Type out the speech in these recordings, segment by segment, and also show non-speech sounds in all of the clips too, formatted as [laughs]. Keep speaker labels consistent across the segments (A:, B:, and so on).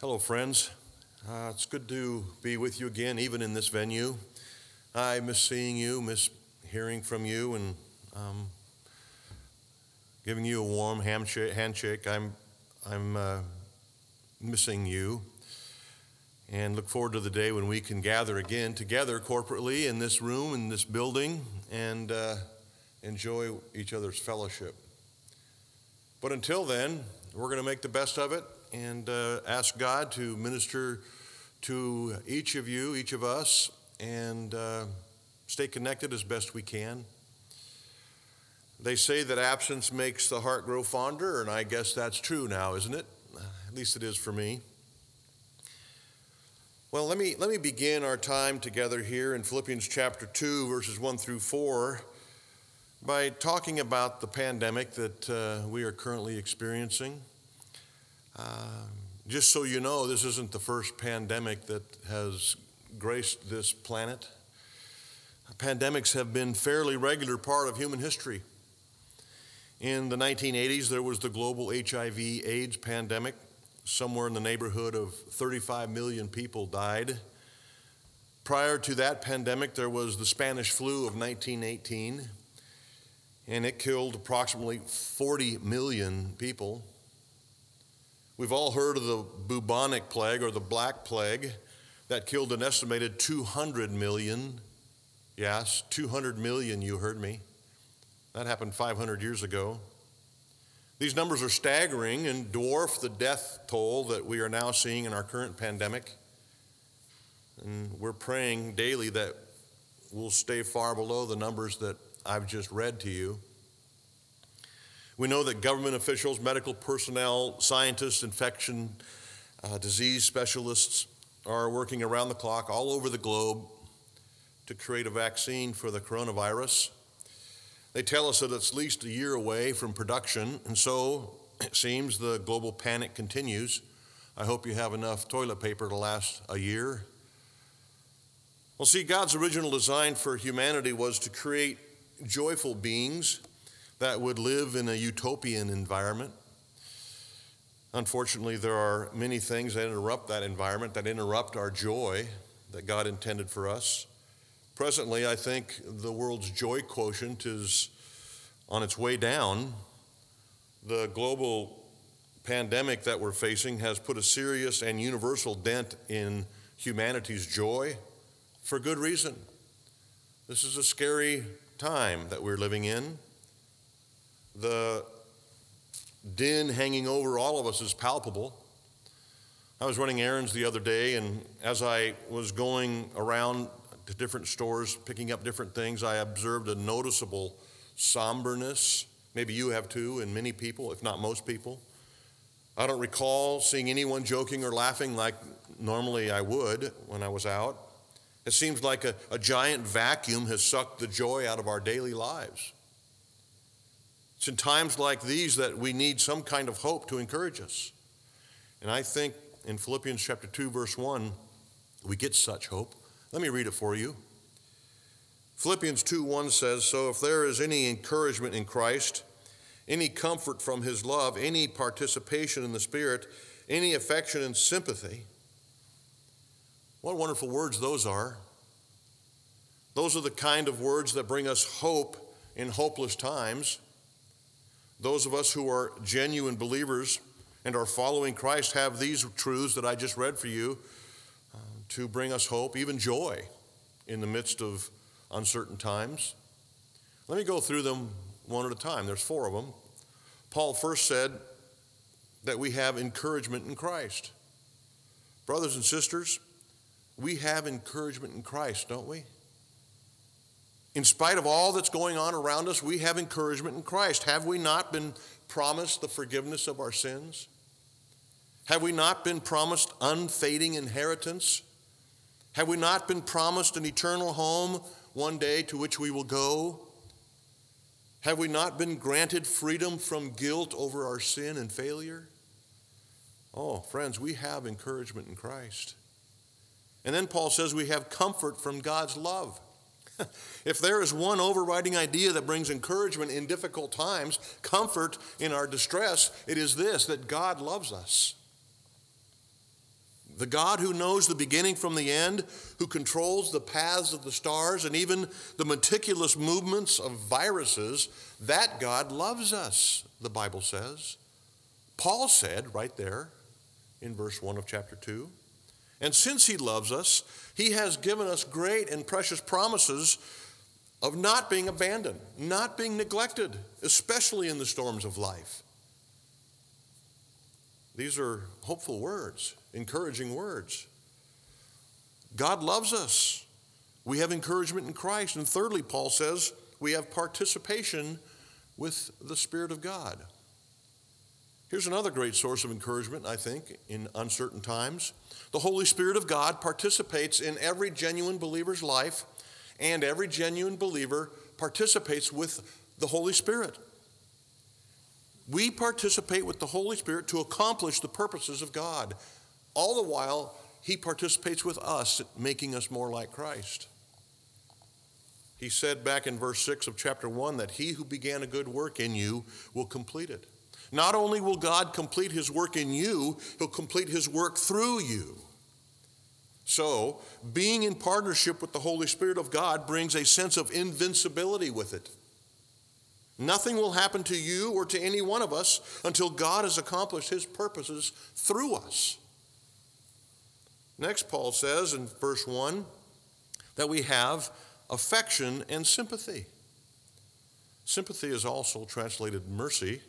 A: Hello, friends. Uh, it's good to be with you again, even in this venue. I miss seeing you, miss hearing from you, and um, giving you a warm handshake. handshake. I'm, I'm uh, missing you, and look forward to the day when we can gather again together corporately in this room, in this building, and uh, enjoy each other's fellowship. But until then, we're going to make the best of it and uh, ask God to minister to each of you, each of us, and uh, stay connected as best we can. They say that absence makes the heart grow fonder, and I guess that's true now, isn't it? At least it is for me. Well, let me, let me begin our time together here in Philippians chapter 2, verses 1 through 4 by talking about the pandemic that uh, we are currently experiencing. Just so you know, this isn't the first pandemic that has graced this planet. Pandemics have been fairly regular part of human history. In the 1980s, there was the global HIV AIDS pandemic. Somewhere in the neighborhood of 35 million people died. Prior to that pandemic, there was the Spanish flu of 1918 and it killed approximately 40 million people. We've all heard of the bubonic plague or the black plague that killed an estimated 200 million. Yes, 200 million, you heard me. That happened 500 years ago. These numbers are staggering and dwarf the death toll that we are now seeing in our current pandemic. And we're praying daily that we'll stay far below the numbers that I've just read to you. We know that government officials, medical personnel, scientists, infection uh, disease specialists are working around the clock all over the globe to create a vaccine for the coronavirus. They tell us that it's at least a year away from production, and so it seems the global panic continues. I hope you have enough toilet paper to last a year. Well, see, God's original design for humanity was to create joyful beings that would live in a utopian environment. Unfortunately, there are many things that interrupt that environment, that interrupt our joy that God intended for us. Presently, I think the world's joy quotient is on its way down. The global pandemic that we're facing has put a serious and universal dent in humanity's joy for good reason. This is a scary time that we're living in. The din hanging over all of us is palpable. I was running errands the other day, and as I was going around to different stores picking up different things, I observed a noticeable somberness. Maybe you have too, and many people, if not most people. I don't recall seeing anyone joking or laughing like normally I would when I was out. It seems like a, a giant vacuum has sucked the joy out of our daily lives. It's in times like these that we need some kind of hope to encourage us. And I think in Philippians chapter 2 verse 1 we get such hope. Let me read it for you. Philippians 2 1 says, So if there is any encouragement in Christ, any comfort from his love, any participation in the Spirit, any affection and sympathy, what wonderful words those are. Those are the kind of words that bring us hope in hopeless times. Those of us who are genuine believers and are following Christ have these truths that I just read for you uh, to bring us hope, even joy, in the midst of uncertain times. Let me go through them one at a time. There's four of them. Paul first said that we have encouragement in Christ. Brothers and sisters, we have encouragement in Christ, don't we? In spite of all that's going on around us, we have encouragement in Christ. Have we not been promised the forgiveness of our sins? Have we not been promised unfading inheritance? Have we not been promised an eternal home one day to which we will go? Have we not been granted freedom from guilt over our sin and failure? Oh, friends, we have encouragement in Christ. And then Paul says we have comfort from God's love. [laughs] if there is one overriding idea that brings encouragement in difficult times, comfort in our distress, it is this that God loves us. The God who knows the beginning from the end, who controls the paths of the stars and even the meticulous movements of viruses, that God loves us, the Bible says. Paul said right there in verse 1 of chapter 2. And since he loves us, he has given us great and precious promises of not being abandoned, not being neglected, especially in the storms of life. These are hopeful words, encouraging words. God loves us. We have encouragement in Christ. And thirdly, Paul says we have participation with the Spirit of God. Here's another great source of encouragement, I think, in uncertain times. The Holy Spirit of God participates in every genuine believer's life and every genuine believer participates with the Holy Spirit. We participate with the Holy Spirit to accomplish the purposes of God. All the while, He participates with us, making us more like Christ. He said back in verse 6 of chapter 1 that he who began a good work in you will complete it. Not only will God complete his work in you, he'll complete his work through you. So, being in partnership with the Holy Spirit of God brings a sense of invincibility with it. Nothing will happen to you or to any one of us until God has accomplished his purposes through us. Next, Paul says in verse 1 that we have affection and sympathy. Sympathy is also translated mercy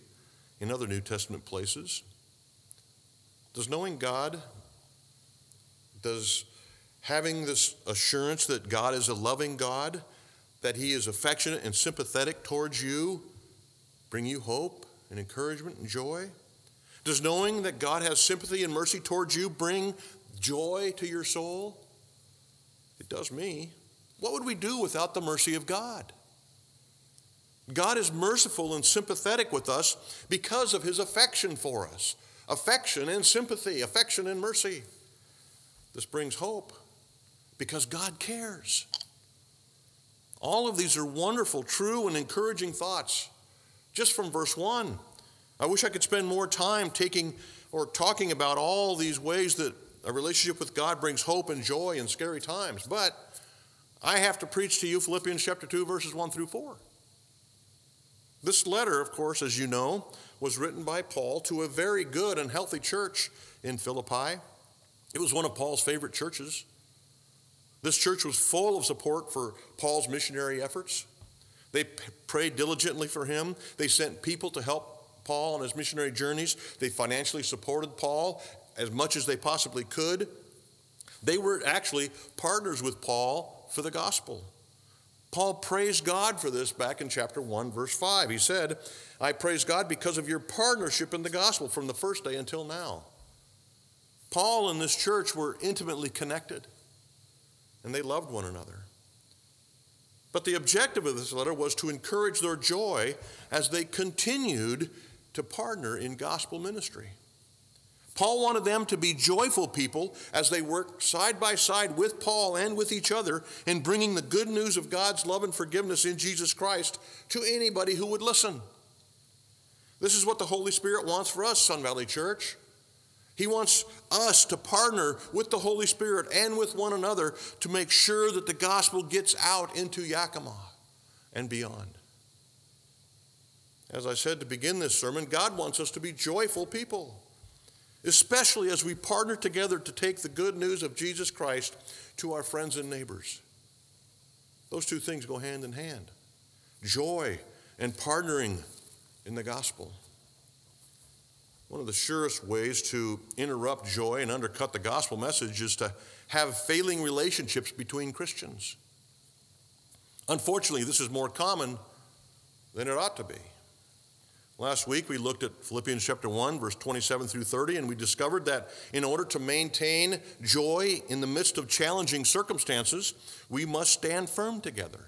A: in other New Testament places. Does knowing God does having this assurance that God is a loving God, that He is affectionate and sympathetic towards you, bring you hope and encouragement and joy? Does knowing that God has sympathy and mercy towards you bring joy to your soul? It does me. What would we do without the mercy of God? God is merciful and sympathetic with us because of his affection for us. Affection and sympathy, affection and mercy. This brings hope because God cares. All of these are wonderful, true, and encouraging thoughts just from verse 1. I wish I could spend more time taking or talking about all these ways that a relationship with God brings hope and joy in scary times, but I have to preach to you Philippians chapter 2, verses 1 through 4. This letter, of course, as you know, was written by Paul to a very good and healthy church in Philippi. It was one of Paul's favorite churches. This church was full of support for Paul's missionary efforts. They prayed diligently for him. They sent people to help Paul on his missionary journeys. They financially supported Paul as much as they possibly could. They were actually partners with Paul for the gospel. Paul praised God for this back in chapter 1, verse 5. He said, I praise God because of your partnership in the gospel from the first day until now. Paul and this church were intimately connected, and they loved one another. But the objective of this letter was to encourage their joy as they continued to partner in gospel ministry. Paul wanted them to be joyful people as they worked side by side with Paul and with each other in bringing the good news of God's love and forgiveness in Jesus Christ to anybody who would listen. This is what the Holy Spirit wants for us, Sun Valley Church. He wants us to partner with the Holy Spirit and with one another to make sure that the gospel gets out into Yakima and beyond. As I said to begin this sermon, God wants us to be joyful people, especially as we partner together to take the good news of Jesus Christ to our friends and neighbors. Those two things go hand in hand joy and partnering in the gospel. One of the surest ways to interrupt joy and undercut the gospel message is to have failing relationships between Christians. Unfortunately, this is more common than it ought to be. Last week, we looked at Philippians chapter 1, verse 27 through 30, and we discovered that in order to maintain joy in the midst of challenging circumstances, we must stand firm together.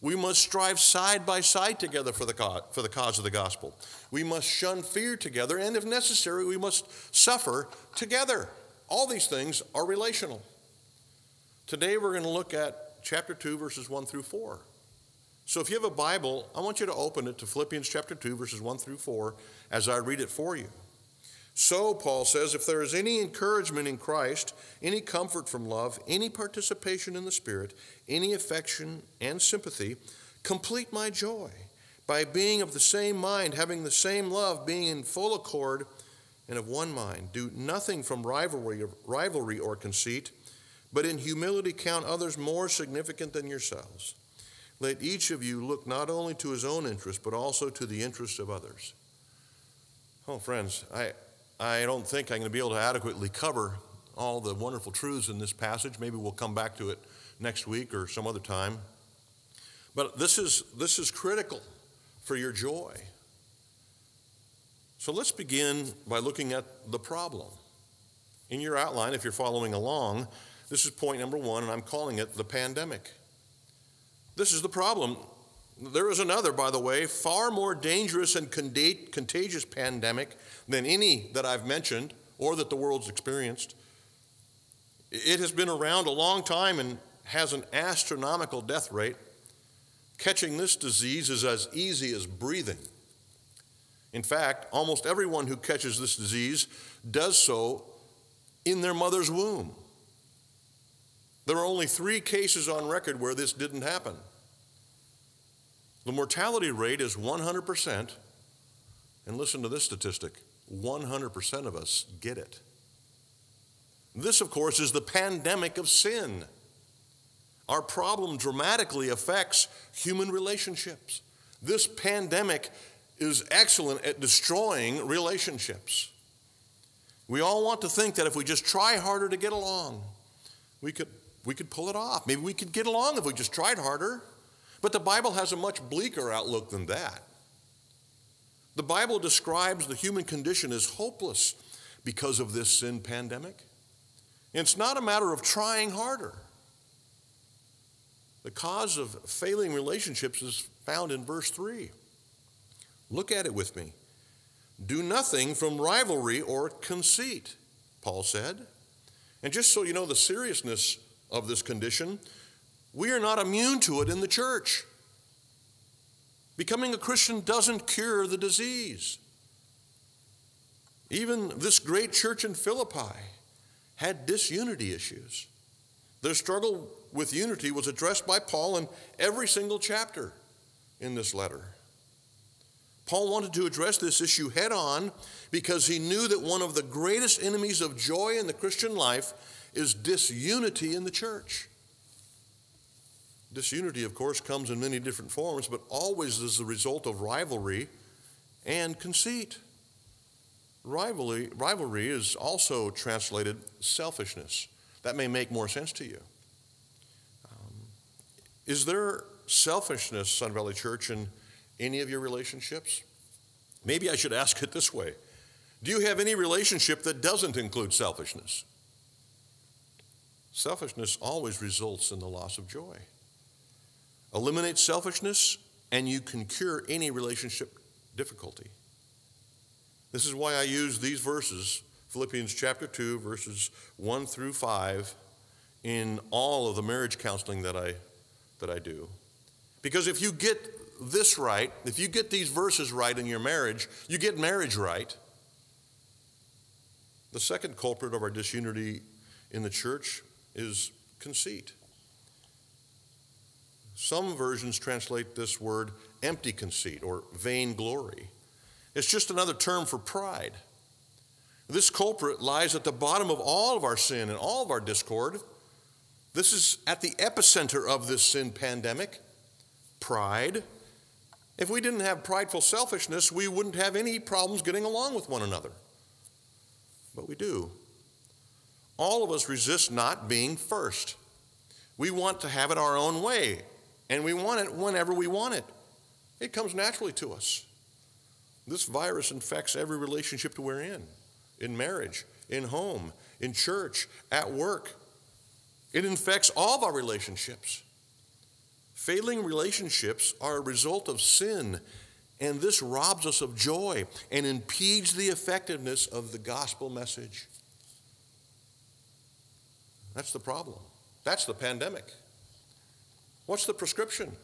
A: We must strive side by side together for the, cause, for the cause of the gospel. We must shun fear together, and if necessary, we must suffer together. All these things are relational. Today, we're going to look at chapter 2, verses 1 through 4. So, if you have a Bible, I want you to open it to Philippians chapter 2, verses 1 through 4, as I read it for you. So, Paul says, if there is any encouragement in Christ, any comfort from love, any participation in the Spirit, any affection and sympathy, complete my joy by being of the same mind, having the same love, being in full accord and of one mind. Do nothing from rivalry, rivalry or conceit, but in humility count others more significant than yourselves. Let each of you look not only to his own interest, but also to the interests of others. Oh, friends, I, I don't think I'm going to be able to adequately cover all the wonderful truths in this passage. Maybe we'll come back to it next week or some other time. But this is, this is critical for your joy. So let's begin by looking at the problem. In your outline, if you're following along, this is point number one, and I'm calling it the pandemic. This is the problem. There is another, by the way, far more dangerous and contagious pandemic than any that I've mentioned or that the world's experienced. It has been around a long time and has an astronomical death rate. Catching this disease is as easy as breathing. In fact, almost everyone who catches this disease does so in their mother's womb. There are only three cases on record where this didn't happen. The mortality rate is 100%. And listen to this statistic 100% of us get it. This, of course, is the pandemic of sin. Our problem dramatically affects human relationships. This pandemic is excellent at destroying relationships. We all want to think that if we just try harder to get along, we could, we could pull it off. Maybe we could get along if we just tried harder. But the Bible has a much bleaker outlook than that. The Bible describes the human condition as hopeless because of this sin pandemic. And it's not a matter of trying harder. The cause of failing relationships is found in verse 3. Look at it with me. Do nothing from rivalry or conceit, Paul said. And just so you know the seriousness of this condition, we are not immune to it in the church. Becoming a Christian doesn't cure the disease. Even this great church in Philippi had disunity issues. Their struggle with unity was addressed by Paul in every single chapter in this letter. Paul wanted to address this issue head on because he knew that one of the greatest enemies of joy in the Christian life is disunity in the church. Disunity, of course, comes in many different forms, but always as the result of rivalry and conceit. Rivalry, rivalry is also translated selfishness. That may make more sense to you. Um, is there selfishness, Sun Valley Church, in any of your relationships? Maybe I should ask it this way Do you have any relationship that doesn't include selfishness? Selfishness always results in the loss of joy. Eliminate selfishness, and you can cure any relationship difficulty. This is why I use these verses, Philippians chapter 2, verses 1 through 5, in all of the marriage counseling that I, that I do. Because if you get this right, if you get these verses right in your marriage, you get marriage right. The second culprit of our disunity in the church is conceit. Some versions translate this word empty conceit or vain glory. It's just another term for pride. This culprit lies at the bottom of all of our sin and all of our discord. This is at the epicenter of this sin pandemic pride. If we didn't have prideful selfishness, we wouldn't have any problems getting along with one another. But we do. All of us resist not being first. We want to have it our own way, and we want it whenever we want it. It comes naturally to us. This virus infects every relationship we're in in marriage, in home, in church, at work. It infects all of our relationships. Failing relationships are a result of sin, and this robs us of joy and impedes the effectiveness of the gospel message. That's the problem. That's the pandemic. What's the prescription?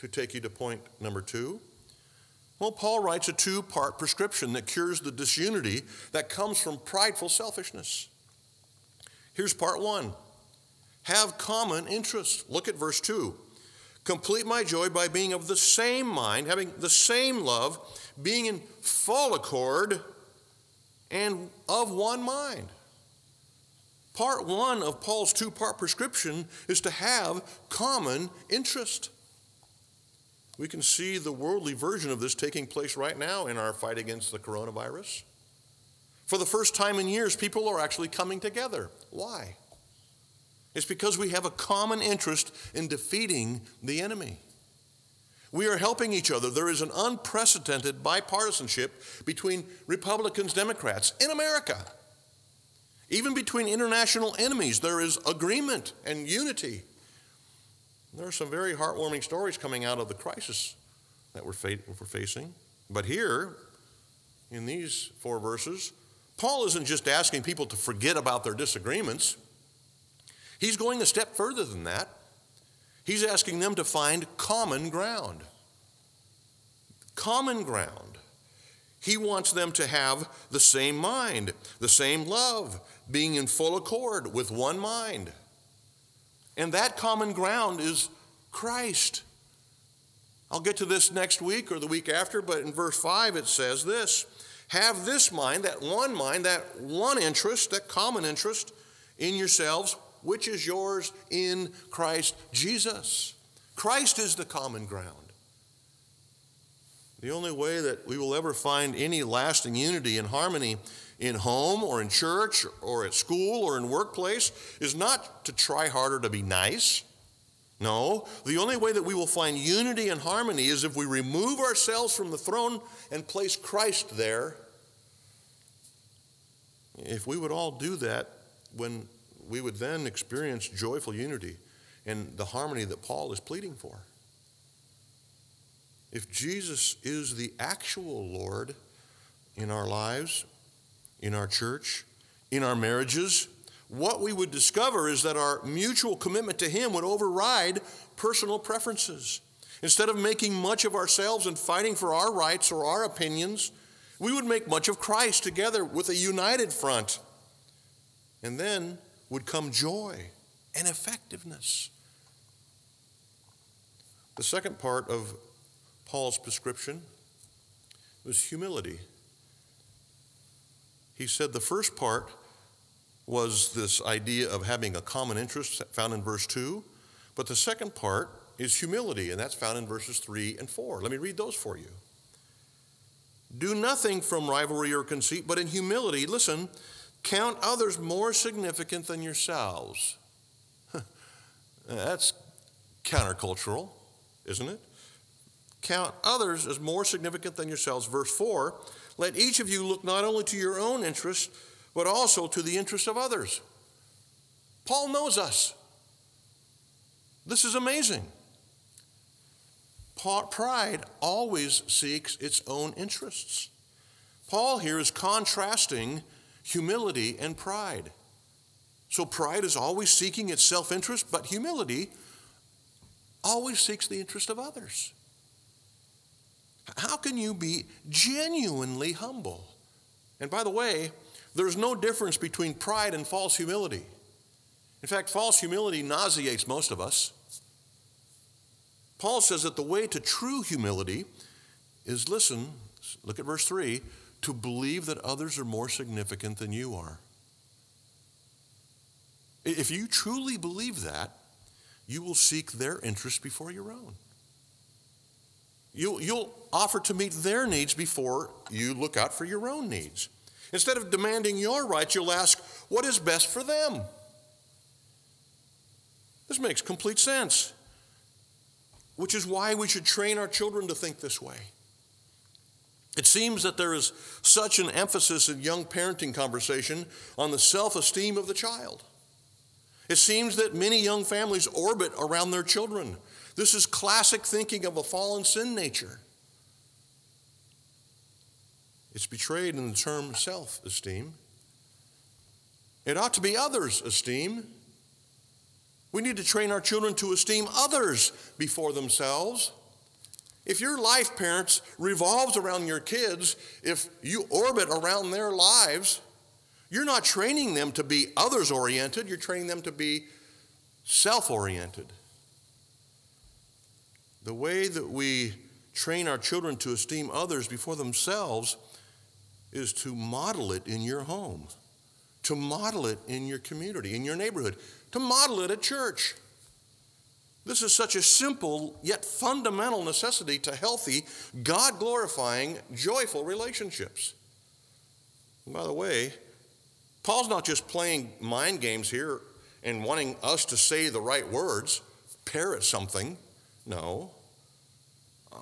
A: To take you to point number two Well, Paul writes a two part prescription that cures the disunity that comes from prideful selfishness. Here's part one have common interests. Look at verse 2. Complete my joy by being of the same mind, having the same love, being in full accord, and of one mind. Part one of Paul's two part prescription is to have common interest. We can see the worldly version of this taking place right now in our fight against the coronavirus. For the first time in years, people are actually coming together. Why? It's because we have a common interest in defeating the enemy. We are helping each other. There is an unprecedented bipartisanship between Republicans, Democrats in America. Even between international enemies, there is agreement and unity. There are some very heartwarming stories coming out of the crisis that we're, fa- we're facing. But here, in these four verses, Paul isn't just asking people to forget about their disagreements, he's going a step further than that. He's asking them to find common ground. Common ground. He wants them to have the same mind, the same love, being in full accord with one mind. And that common ground is Christ. I'll get to this next week or the week after, but in verse 5 it says this Have this mind, that one mind, that one interest, that common interest in yourselves, which is yours in Christ Jesus. Christ is the common ground. The only way that we will ever find any lasting unity and harmony in home or in church or at school or in workplace is not to try harder to be nice. No, the only way that we will find unity and harmony is if we remove ourselves from the throne and place Christ there. If we would all do that, when we would then experience joyful unity and the harmony that Paul is pleading for. If Jesus is the actual Lord in our lives, in our church, in our marriages, what we would discover is that our mutual commitment to Him would override personal preferences. Instead of making much of ourselves and fighting for our rights or our opinions, we would make much of Christ together with a united front. And then would come joy and effectiveness. The second part of Paul's prescription was humility. He said the first part was this idea of having a common interest found in verse 2, but the second part is humility, and that's found in verses 3 and 4. Let me read those for you. Do nothing from rivalry or conceit, but in humility, listen, count others more significant than yourselves. [laughs] that's countercultural, isn't it? Count others as more significant than yourselves. Verse 4 let each of you look not only to your own interests, but also to the interests of others. Paul knows us. This is amazing. Pride always seeks its own interests. Paul here is contrasting humility and pride. So pride is always seeking its self interest, but humility always seeks the interest of others. How can you be genuinely humble? And by the way, there's no difference between pride and false humility. In fact, false humility nauseates most of us. Paul says that the way to true humility is listen, look at verse 3 to believe that others are more significant than you are. If you truly believe that, you will seek their interest before your own. You'll, you'll offer to meet their needs before you look out for your own needs. Instead of demanding your rights, you'll ask, what is best for them? This makes complete sense, which is why we should train our children to think this way. It seems that there is such an emphasis in young parenting conversation on the self esteem of the child. It seems that many young families orbit around their children, this is classic thinking of a fallen sin nature. It's betrayed in the term self esteem. It ought to be others' esteem. We need to train our children to esteem others before themselves. If your life, parents, revolves around your kids, if you orbit around their lives, you're not training them to be others oriented, you're training them to be self oriented. The way that we train our children to esteem others before themselves is to model it in your home, to model it in your community, in your neighborhood, to model it at church. This is such a simple yet fundamental necessity to healthy, God glorifying, joyful relationships. And by the way, Paul's not just playing mind games here and wanting us to say the right words, parrot something. No.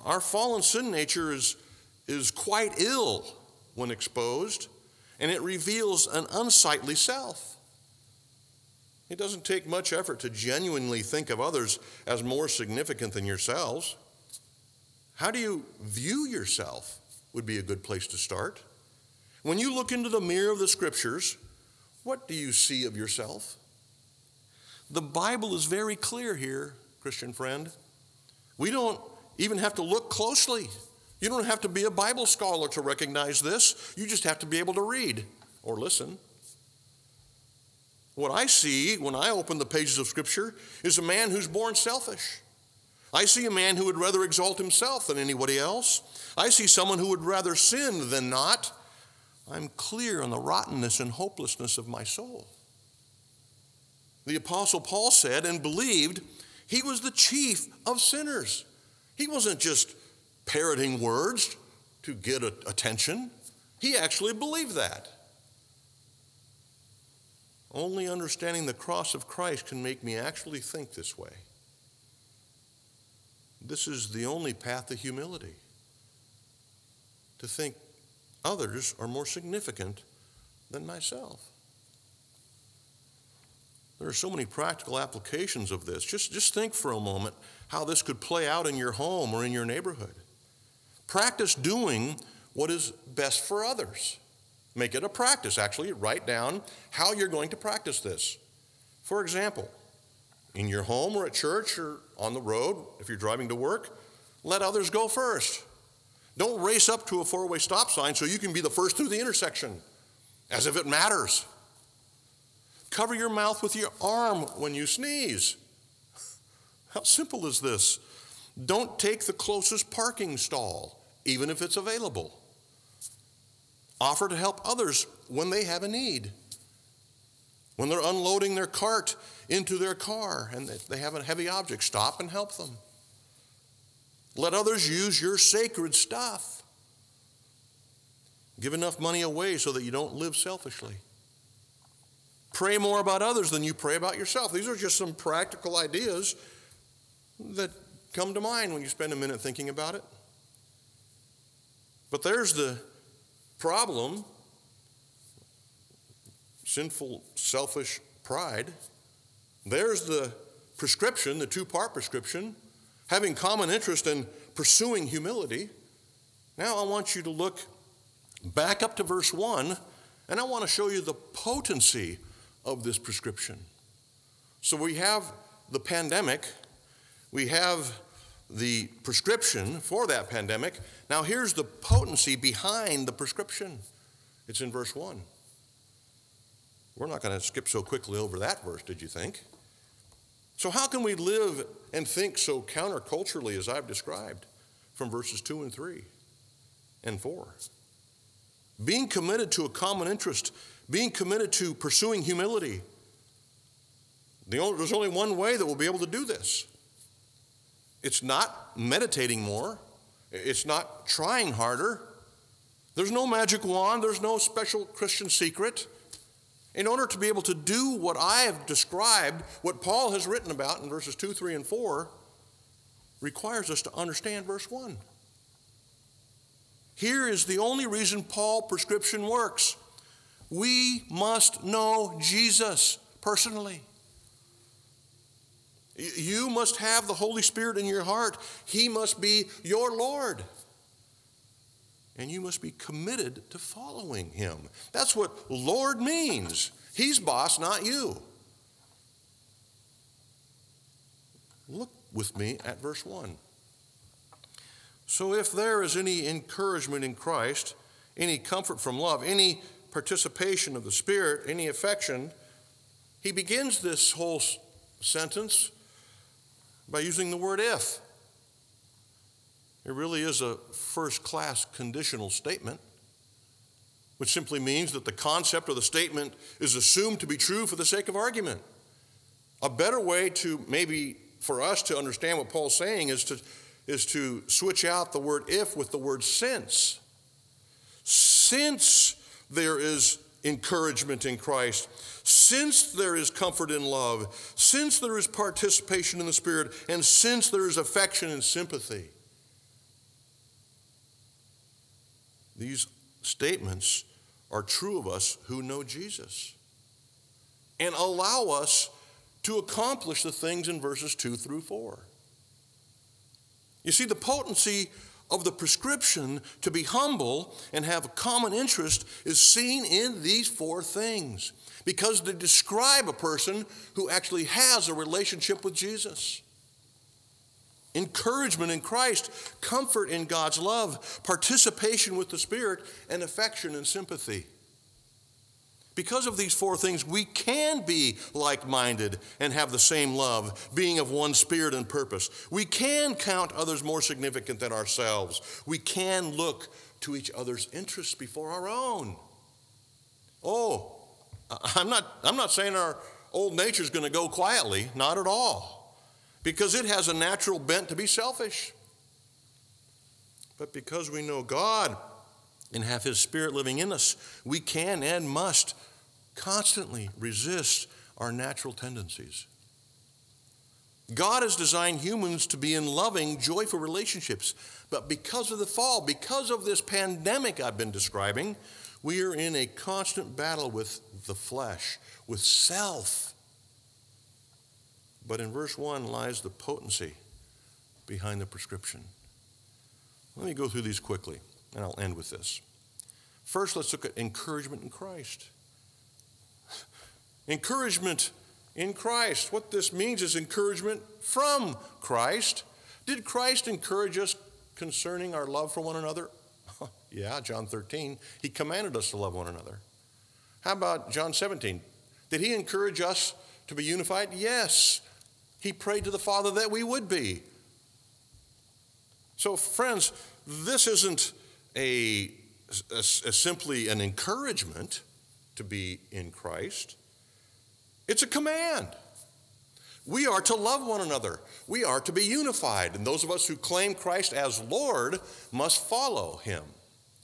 A: Our fallen sin nature is, is quite ill when exposed, and it reveals an unsightly self. It doesn't take much effort to genuinely think of others as more significant than yourselves. How do you view yourself? Would be a good place to start. When you look into the mirror of the scriptures, what do you see of yourself? The Bible is very clear here, Christian friend. We don't even have to look closely. You don't have to be a Bible scholar to recognize this. You just have to be able to read or listen. What I see when I open the pages of Scripture is a man who's born selfish. I see a man who would rather exalt himself than anybody else. I see someone who would rather sin than not. I'm clear on the rottenness and hopelessness of my soul. The Apostle Paul said and believed he was the chief of sinners. He wasn't just parroting words to get attention, he actually believed that. Only understanding the cross of Christ can make me actually think this way. This is the only path to humility. To think others are more significant than myself. There are so many practical applications of this. Just, just think for a moment how this could play out in your home or in your neighborhood. Practice doing what is best for others. Make it a practice, actually. Write down how you're going to practice this. For example, in your home or at church or on the road, if you're driving to work, let others go first. Don't race up to a four way stop sign so you can be the first through the intersection, as if it matters. Cover your mouth with your arm when you sneeze. How simple is this? Don't take the closest parking stall, even if it's available. Offer to help others when they have a need. When they're unloading their cart into their car and they have a heavy object, stop and help them. Let others use your sacred stuff. Give enough money away so that you don't live selfishly. Pray more about others than you pray about yourself. These are just some practical ideas that come to mind when you spend a minute thinking about it. But there's the problem sinful, selfish pride. There's the prescription, the two part prescription, having common interest in pursuing humility. Now I want you to look back up to verse 1, and I want to show you the potency of this prescription. So we have the pandemic, we have the prescription for that pandemic. Now, here's the potency behind the prescription it's in verse 1. We're not going to skip so quickly over that verse, did you think? So, how can we live and think so counterculturally as I've described from verses 2 and 3 and 4? Being committed to a common interest, being committed to pursuing humility. There's only one way that we'll be able to do this it's not meditating more, it's not trying harder. There's no magic wand, there's no special Christian secret. In order to be able to do what I have described, what Paul has written about in verses 2, 3, and 4, requires us to understand verse 1. Here is the only reason Paul prescription works. We must know Jesus personally. You must have the Holy Spirit in your heart. He must be your Lord. And you must be committed to following Him. That's what Lord means. He's boss, not you. Look with me at verse 1. So, if there is any encouragement in Christ, any comfort from love, any participation of the Spirit, any affection, he begins this whole sentence by using the word if. It really is a first class conditional statement, which simply means that the concept or the statement is assumed to be true for the sake of argument. A better way to maybe for us to understand what Paul's saying is to, is to switch out the word if with the word since. Since there is encouragement in Christ, since there is comfort in love, since there is participation in the Spirit, and since there is affection and sympathy. These statements are true of us who know Jesus and allow us to accomplish the things in verses 2 through 4. You see, the potency of the prescription to be humble and have a common interest is seen in these four things because they describe a person who actually has a relationship with Jesus. Encouragement in Christ, comfort in God's love, participation with the Spirit, and affection and sympathy. Because of these four things, we can be like minded and have the same love, being of one spirit and purpose. We can count others more significant than ourselves. We can look to each other's interests before our own. Oh, I'm not, I'm not saying our old nature is going to go quietly, not at all, because it has a natural bent to be selfish. But because we know God, and have His Spirit living in us, we can and must constantly resist our natural tendencies. God has designed humans to be in loving, joyful relationships. But because of the fall, because of this pandemic I've been describing, we are in a constant battle with the flesh, with self. But in verse 1 lies the potency behind the prescription. Let me go through these quickly, and I'll end with this. First, let's look at encouragement in Christ. [sighs] Encouragement in Christ. What this means is encouragement from Christ. Did Christ encourage us concerning our love for one another? [laughs] yeah, John 13. He commanded us to love one another. How about John 17? Did he encourage us to be unified? Yes. He prayed to the Father that we would be. So, friends, this isn't a, a, a simply an encouragement to be in Christ. It's a command. We are to love one another. We are to be unified. And those of us who claim Christ as Lord must follow him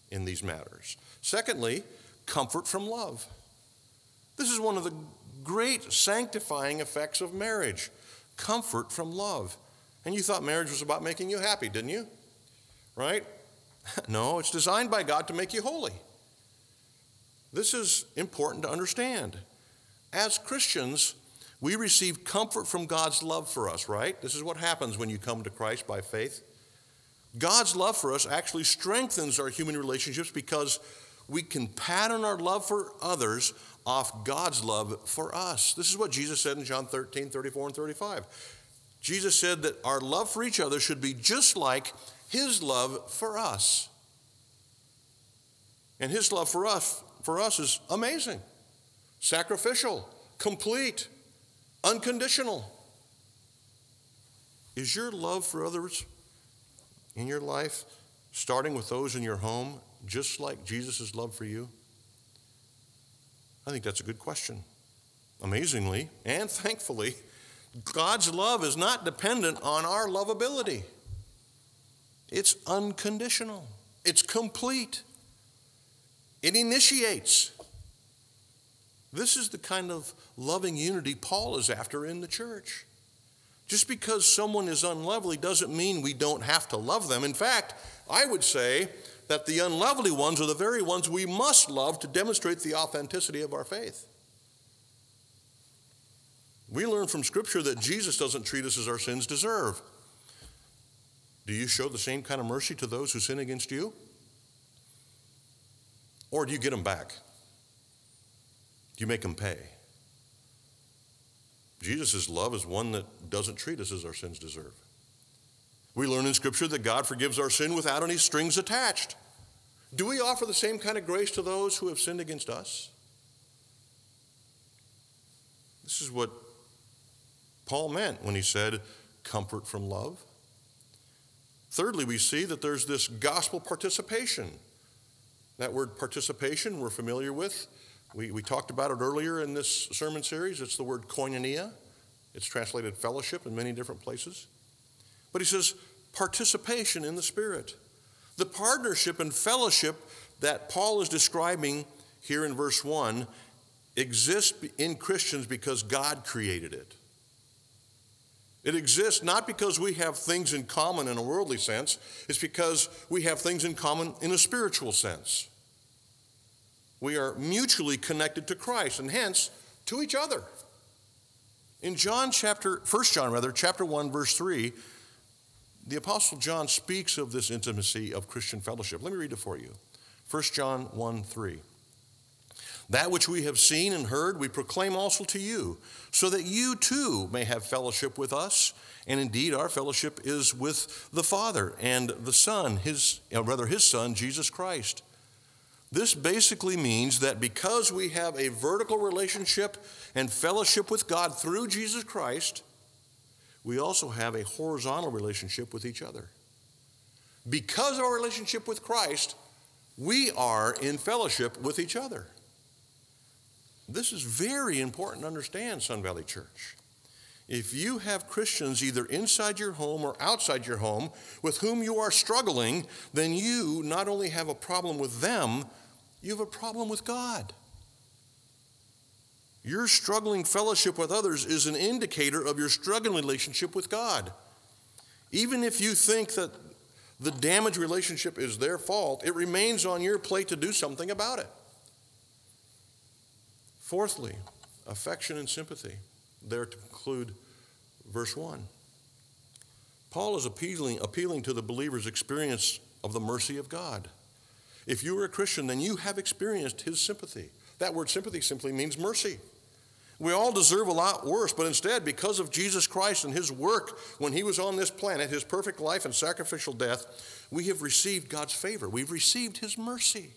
A: in these matters. Secondly, comfort from love. This is one of the great sanctifying effects of marriage comfort from love. And you thought marriage was about making you happy, didn't you? Right? [laughs] No, it's designed by God to make you holy. This is important to understand. As Christians, we receive comfort from God's love for us, right? This is what happens when you come to Christ by faith. God's love for us actually strengthens our human relationships because we can pattern our love for others off God's love for us. This is what Jesus said in John 13, 34, and 35. Jesus said that our love for each other should be just like his love for us. And his love for us for us is amazing sacrificial, complete, unconditional. Is your love for others in your life, starting with those in your home, just like Jesus' love for you? I think that's a good question. Amazingly and thankfully, God's love is not dependent on our lovability. It's unconditional, it's complete, it initiates, this is the kind of loving unity Paul is after in the church. Just because someone is unlovely doesn't mean we don't have to love them. In fact, I would say that the unlovely ones are the very ones we must love to demonstrate the authenticity of our faith. We learn from Scripture that Jesus doesn't treat us as our sins deserve. Do you show the same kind of mercy to those who sin against you? Or do you get them back? Do you make them pay. Jesus' love is one that doesn't treat us as our sins deserve. We learn in Scripture that God forgives our sin without any strings attached. Do we offer the same kind of grace to those who have sinned against us? This is what Paul meant when he said, comfort from love. Thirdly, we see that there's this gospel participation. That word participation we're familiar with. We, we talked about it earlier in this sermon series. It's the word koinonia. It's translated fellowship in many different places. But he says participation in the Spirit. The partnership and fellowship that Paul is describing here in verse 1 exists in Christians because God created it. It exists not because we have things in common in a worldly sense, it's because we have things in common in a spiritual sense. We are mutually connected to Christ and hence to each other. In John chapter 1 John rather chapter 1 verse 3 the apostle John speaks of this intimacy of Christian fellowship. Let me read it for you. 1 John 1 3. That which we have seen and heard, we proclaim also to you, so that you too may have fellowship with us. And indeed, our fellowship is with the Father and the Son, his, or rather, his Son, Jesus Christ. This basically means that because we have a vertical relationship and fellowship with God through Jesus Christ, we also have a horizontal relationship with each other. Because of our relationship with Christ, we are in fellowship with each other. This is very important to understand, Sun Valley Church. If you have Christians either inside your home or outside your home with whom you are struggling, then you not only have a problem with them, you have a problem with God. Your struggling fellowship with others is an indicator of your struggling relationship with God. Even if you think that the damaged relationship is their fault, it remains on your plate to do something about it. Fourthly, affection and sympathy. There to conclude verse 1. Paul is appealing, appealing to the believer's experience of the mercy of God. If you are a Christian, then you have experienced his sympathy. That word sympathy simply means mercy. We all deserve a lot worse, but instead, because of Jesus Christ and his work when he was on this planet, his perfect life and sacrificial death, we have received God's favor. We've received his mercy.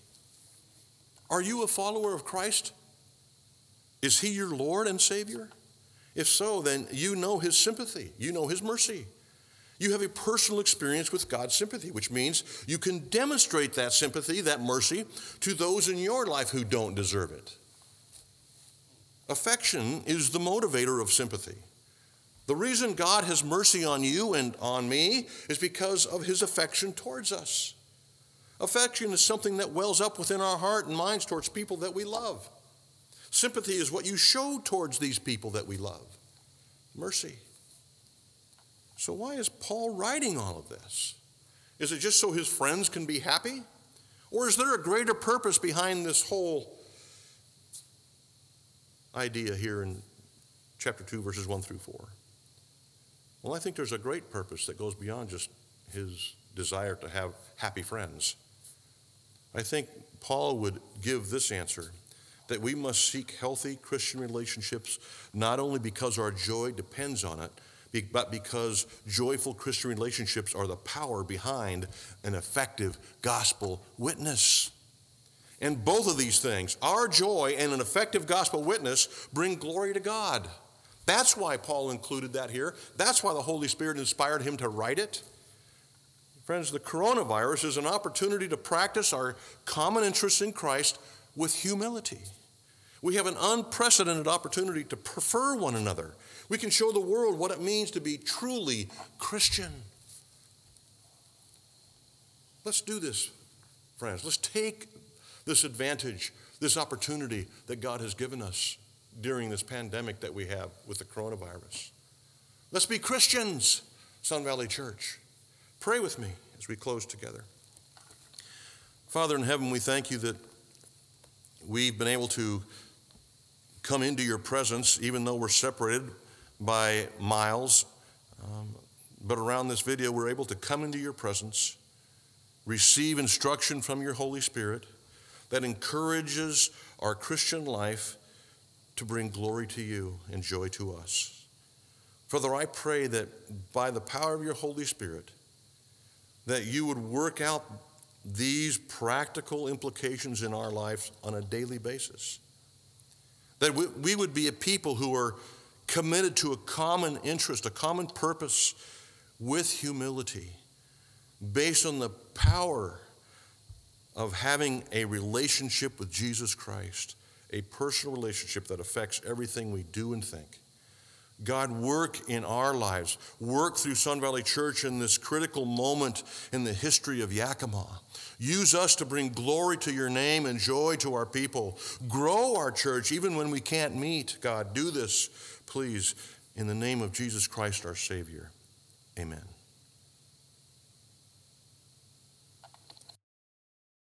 A: Are you a follower of Christ? Is he your Lord and Savior? If so, then you know his sympathy, you know his mercy. You have a personal experience with God's sympathy, which means you can demonstrate that sympathy, that mercy, to those in your life who don't deserve it. Affection is the motivator of sympathy. The reason God has mercy on you and on me is because of his affection towards us. Affection is something that wells up within our heart and minds towards people that we love. Sympathy is what you show towards these people that we love. Mercy. So, why is Paul writing all of this? Is it just so his friends can be happy? Or is there a greater purpose behind this whole idea here in chapter 2, verses 1 through 4? Well, I think there's a great purpose that goes beyond just his desire to have happy friends. I think Paul would give this answer that we must seek healthy Christian relationships not only because our joy depends on it, but because joyful Christian relationships are the power behind an effective gospel witness. And both of these things, our joy and an effective gospel witness, bring glory to God. That's why Paul included that here. That's why the Holy Spirit inspired him to write it. Friends, the coronavirus is an opportunity to practice our common interest in Christ with humility. We have an unprecedented opportunity to prefer one another. We can show the world what it means to be truly Christian. Let's do this, friends. Let's take this advantage, this opportunity that God has given us during this pandemic that we have with the coronavirus. Let's be Christians, Sun Valley Church. Pray with me as we close together. Father in heaven, we thank you that we've been able to come into your presence, even though we're separated by miles. Um, but around this video, we're able to come into your presence, receive instruction from your Holy Spirit that encourages our Christian life to bring glory to you and joy to us. Father, I pray that by the power of your Holy Spirit, that you would work out these practical implications in our lives on a daily basis. That we, we would be a people who are committed to a common interest, a common purpose with humility, based on the power of having a relationship with Jesus Christ, a personal relationship that affects everything we do and think. God, work in our lives. Work through Sun Valley Church in this critical moment in the history of Yakima. Use us to bring glory to your name and joy to our people. Grow our church even when we can't meet. God, do this, please, in the name of Jesus Christ, our Savior. Amen.